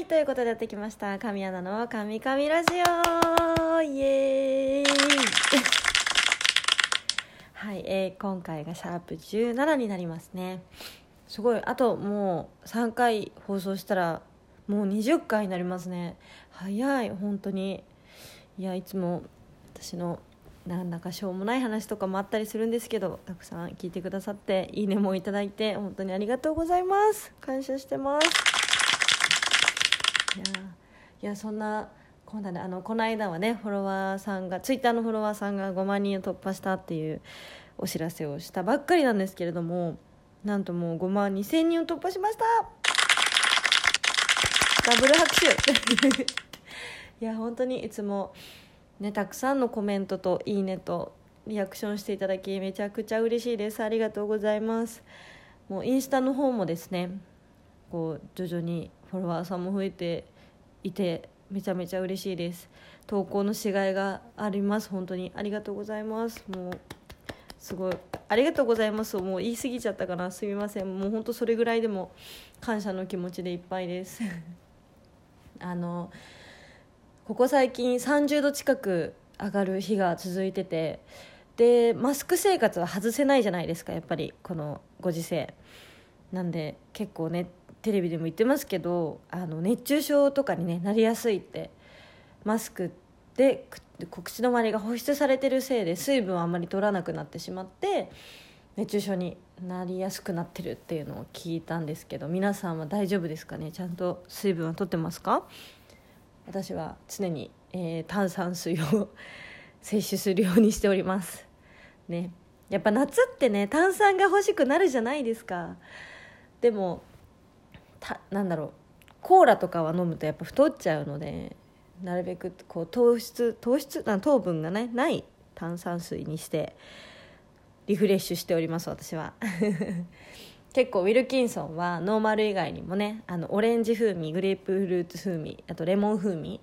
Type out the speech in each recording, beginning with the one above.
はいということでやってきました。神アナの「神々ラジオ」イエーイ。はい、えー今回がシャープ17になりますね。すごいあともう3回放送したらもう20回になりますね。早い本当に。いやいつも私のなんだかしょうもない話とかもあったりするんですけどたくさん聞いてくださっていいねもいただいて本当にありがとうございます。感謝してます。いやいやそんな今度ねあのこの間はねフォロワーさんがツイッターのフォロワーさんが5万人を突破したっていうお知らせをしたばっかりなんですけれどもなんともう5万2千人を突破しました。ダブル拍手。いや本当にいつもねたくさんのコメントといいねとリアクションしていただきめちゃくちゃ嬉しいです。ありがとうございます。もうインスタの方もですねこう徐々にフォロワーさんも増えていてめちゃめちゃ嬉しいです。投稿のしがいがあります。本当にありがとうございます。もうすごいありがとうございます。もう言い過ぎちゃったかな。すみません。もう本当それぐらいでも感謝の気持ちでいっぱいです。あのここ最近30度近く上がる日が続いててでマスク生活は外せないじゃないですか。やっぱりこのご時世。なんで結構ねテレビでも言ってますけどあの熱中症とかに、ね、なりやすいってマスクで口の周りが保湿されてるせいで水分をあんまり取らなくなってしまって熱中症になりやすくなってるっていうのを聞いたんですけど皆さんは大丈夫ですかね？ちゃんと水分は取ってますか？私は常に、えー炭酸水を摂取するようにしております。ね。やっぱ夏ってね炭酸が欲しくなるじゃないですか。でもなんだろうコーラとかは飲むとやっぱ太っちゃうのでなるべくこう糖質糖質糖分がねない炭酸水にしてリフレッシュしております私は。結構ウィルキンソンはノーマル以外にもねあのオレンジ風味グレープフルーツ風味あとレモン風味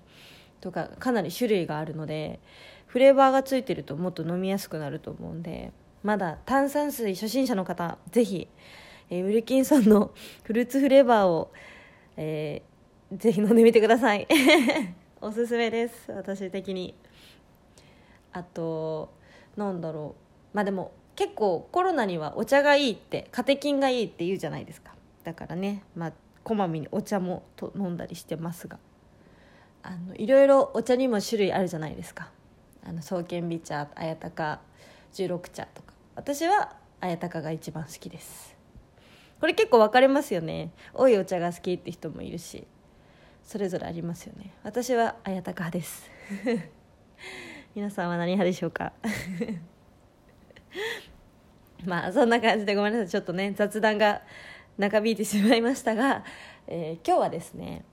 とかかなり種類があるのでフレーバーがついてるともっと飲みやすくなると思うんでまだ炭酸水初心者の方ぜひ、えーウィルキンソンの フルーツフレーバーを、えーぜひ飲んでみてください。おすすめです。私的に。あとなんだろう。まあでも結構コロナにはお茶がいいってカテキンがいいって言うじゃないですか。だからねまあこまめにお茶もと飲んだりしてますが。あのいろいろお茶にも種類あるじゃないですか。あの創建美茶綾鷹十六茶とか。私は綾鷹が一番好きです。これ結構分かれますよね。多いお茶が好きって人もいるし。それぞれありますよね。私は綾鷹派です。皆さんは何派でしょうか？まあそんな感じでごめんなさい。ちょっとね雑談が長引いてしまいましたが、えー今日はですね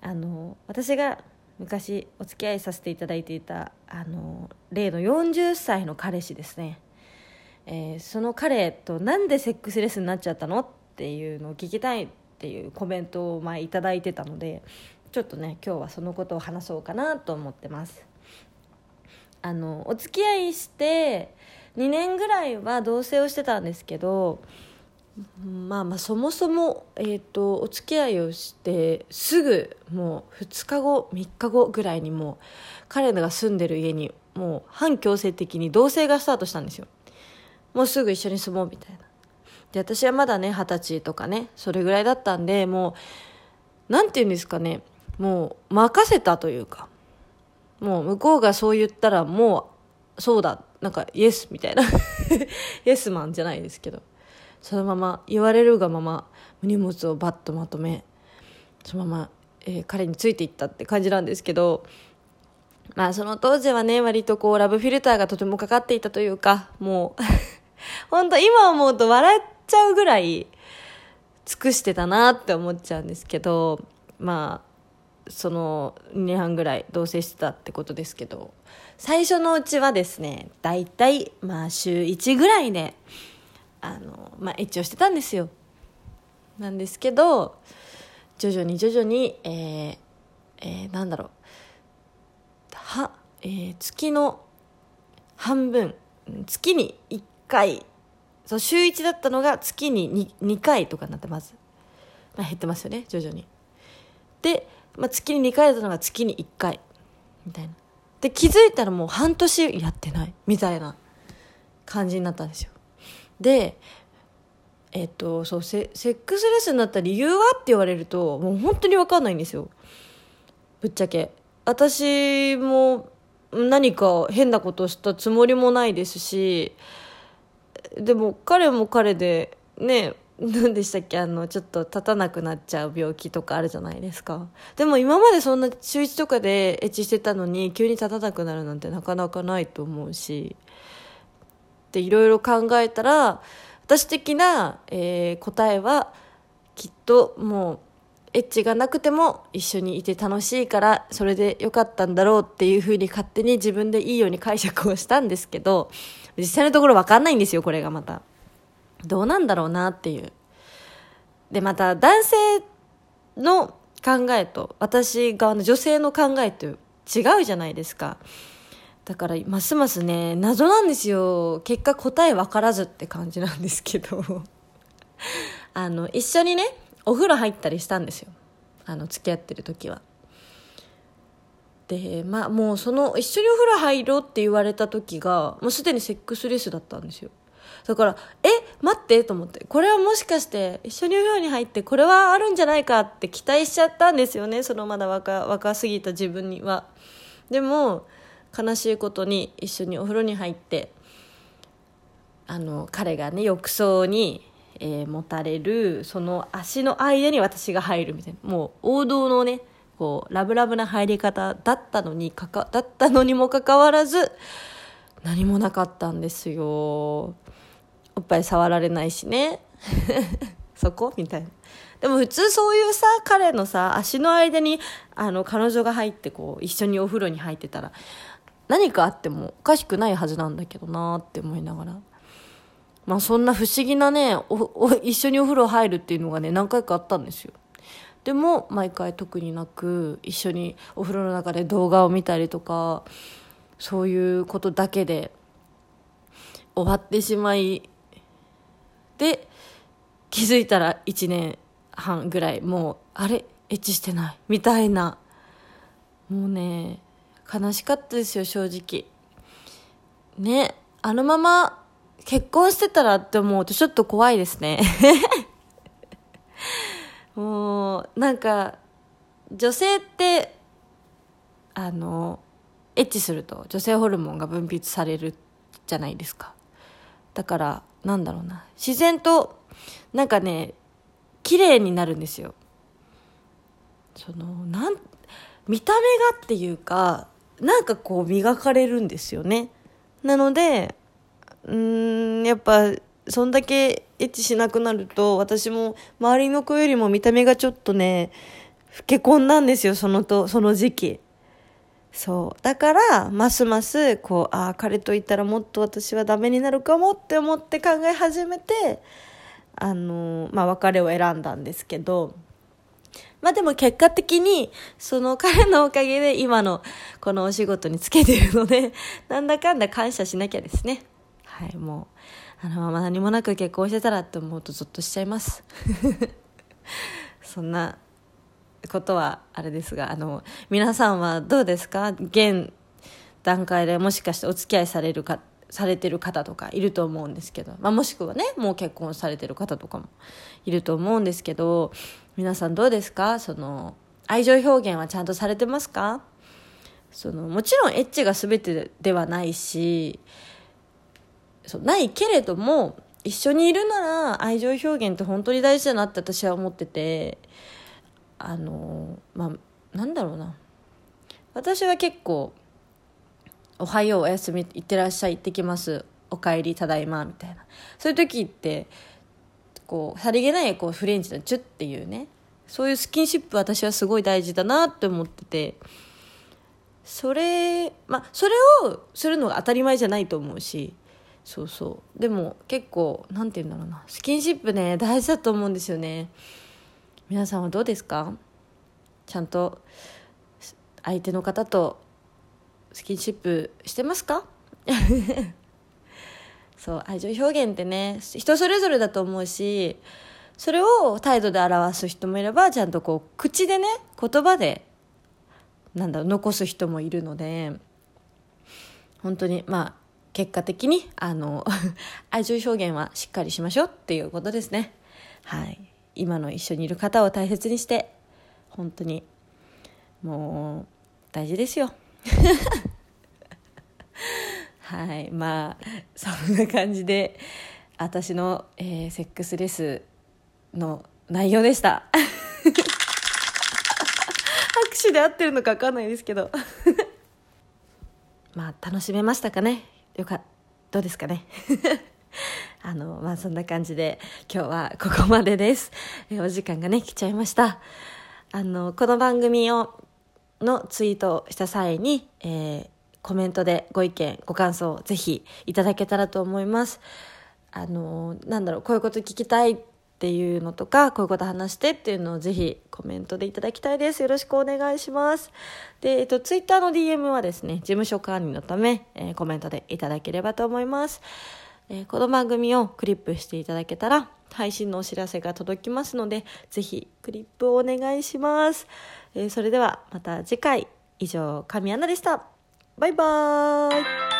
あの私が昔お付き合いさせていただいていたあの例の40歳の彼氏ですね、えーその彼となんでセックスレスになっちゃったのっていうのを聞きたいっていうコメントを前いただいてたのでちょっとね今日はそのことを話そうかなと思ってます。あのお付き合いして2年ぐらいは同棲をしてたんですけどまあまあそもそも、えー、とお付き合いをしてすぐもう2日後3日後ぐらいにもう彼らが住んでる家にもう反強制的に同棲がスタートしたんですよ。もうすぐ一緒に住もうみたいな。で私はまだね二十歳とかねそれぐらいだったんでもうなんて言うんですかねもう任せたというかもう向こうがそう言ったらもうそうだなんかイエスみたいな。イエスマンじゃないですけどそのまま言われるがまま荷物をバッとまとめそのまま、えー彼についていったって感じなんですけどまあその当時はね割とこうラブフィルターがとてもかかっていたというかもう 本当今思うと笑っちゃうぐらい尽くしてたなって思っちゃうんですけどまあその2年半ぐらい同棲してたってことですけど最初のうちはですね大体まあ週1ぐらいであのまあエッチをしてたんですよ。なんですけど徐々に徐々にえーえーなんだろう。は、えー月の半分月に1回そう週1だったのが月に 2, 2回とかになってます、まあ、減ってますよね徐々に。で、まあ、月に2回だったのが月に1回みたいな。で気づいたらもう半年やってないみたいな感じになったんですよ。でえっとそうセセックスレスになった理由はって言われるともう本当に分かんないんですよ。ぶっちゃけ。私も何か変なことしたつもりもないですしでも彼も彼でね何でしたっけあのちょっと立たなくなっちゃう病気とかあるじゃないですか。でも今までそんな週1とかでエッチしてたのに急に立たなくなるなんてなかなかないと思うし。でいろいろ考えたら私的な、えー、答えはきっともうエッチがなくても一緒にいて楽しいからそれでよかったんだろうっていうふうに勝手に自分でいいように解釈をしたんですけど実際のところ分かんないんですよこれがまた。どうなんだろうなっていう。でまた男性の考えと私側の女性の考えって違うじゃないですか。だからますますね謎なんですよ。結果答え分からずって感じなんですけど。あの一緒にねお風呂入ったりしたんですよ。あの付き合ってる時は。でまあもうその一緒にお風呂入ろうって言われた時がもうすでにセックスレスだったんですよ。だからえ待ってと思って。これはもしかして一緒にお風呂に入ってこれはあるんじゃないかって期待しちゃったんですよね。そのまだ若若すぎた自分には。でも悲しいことに一緒にお風呂に入ってあの彼がね浴槽に、えー、持たれるその足の間に私が入るみたいな。もう王道のねこうラブラブな入り方だったのにかかだったのにもかかわらず何もなかったんですよ。おっぱい触られないしね。そこ？みたいな。でも普通そういうさ彼のさ足の間にあの彼女が入ってこう一緒にお風呂に入ってたら何かあってもおかしくないはずなんだけどなって思いながら。まあそんな不思議なね一緒にお風呂入るっていうのがね何回かあったんですよ。でも毎回特になく一緒にお風呂の中で動画を見たりとかそういうことだけで終わってしまいで気づいたら1年半ぐらいもうあれエッチしてないみたいな。もうね悲しかったですよ正直。ねあのまま結婚してたらって思うとちょっと怖いですね。もうなんか女性ってあのエッチすると女性ホルモンが分泌されるじゃないですか。だからなんだろうな。自然となんかね綺麗になるんですよ。そのなん見た目がっていうかなんかこう磨かれるんですよね。なのでうんやっぱそんだけエッチしなくなると私も周りの子よりも見た目がちょっとね老け込んだんですよそのとその時期。そう。だからますますこうああ彼といたらもっと私はダメになるかもって思って考え始めてあのまあ別れを選んだんですけど。まあでも結果的にその彼のおかげで今のこのお仕事につけてるのでなんだかんだ感謝しなきゃですね。はいもう。あのまま何もなく結婚してたらって思うとゾッとしちゃいます。そんなことはあれですがあの皆さんはどうですか？現段階でもしかしてお付き合いされるかされてる方とかいると思うんですけど、まあ、もしくはねもう結婚されてる方とかもいると思うんですけど皆さんどうですか？その愛情表現はちゃんとされてますか？そのもちろんエッチが全てではないしそうないけれども一緒にいるなら愛情表現って本当に大事だなって私は思っててあのまあなんだろうな。私は結構「おはようおやすみいってらっしゃい行ってきます。おかえりただいま」みたいな。そういう時ってこうさりげないこうフレンチのチュッっていうねそういうスキンシップ私はすごい大事だなって思っててそれまあそれをするのが当たり前じゃないと思うしそうそう。でも結構何て言うんだろうな。スキンシップね大事だと思うんですよね。皆さんはどうですか？ちゃんと相手の方とスキンシップしてますか？そう愛情表現ってね人それぞれだと思うしそれを態度で表す人もいればちゃんとこう口でね言葉でなんだろう残す人もいるので本当にまあ結果的にあの 愛情表現はしっかりしましょうっていうことですね。はい。今の一緒にいる方を大切にして本当にもう大事ですよ。はい。まあそんな感じで私の、えー、セックスレスの内容でした。拍手で合ってるのか分かんないですけど。まあ楽しめましたかね。よかどうですかね。あのまあそんな感じで今日はここまでです。えお時間がね来ちゃいました。あのこの番組をのツイートをした際に、えー、コメントでご意見ご感想をぜひいただけたらと思います。あのなんだろうこういうこと聞きたいっていうのとかこういうこと話してっていうのをぜひコメントでいただきたいです。よろしくお願いします。で、えっと、ツイッターの DM はですね事務所管理のため、えー、コメントでいただければと思います。えー、この番組をクリップしていただけたら配信のお知らせが届きますのでぜひクリップをお願いします、えー、それではまた次回。以上神アナでした。バイバーイ。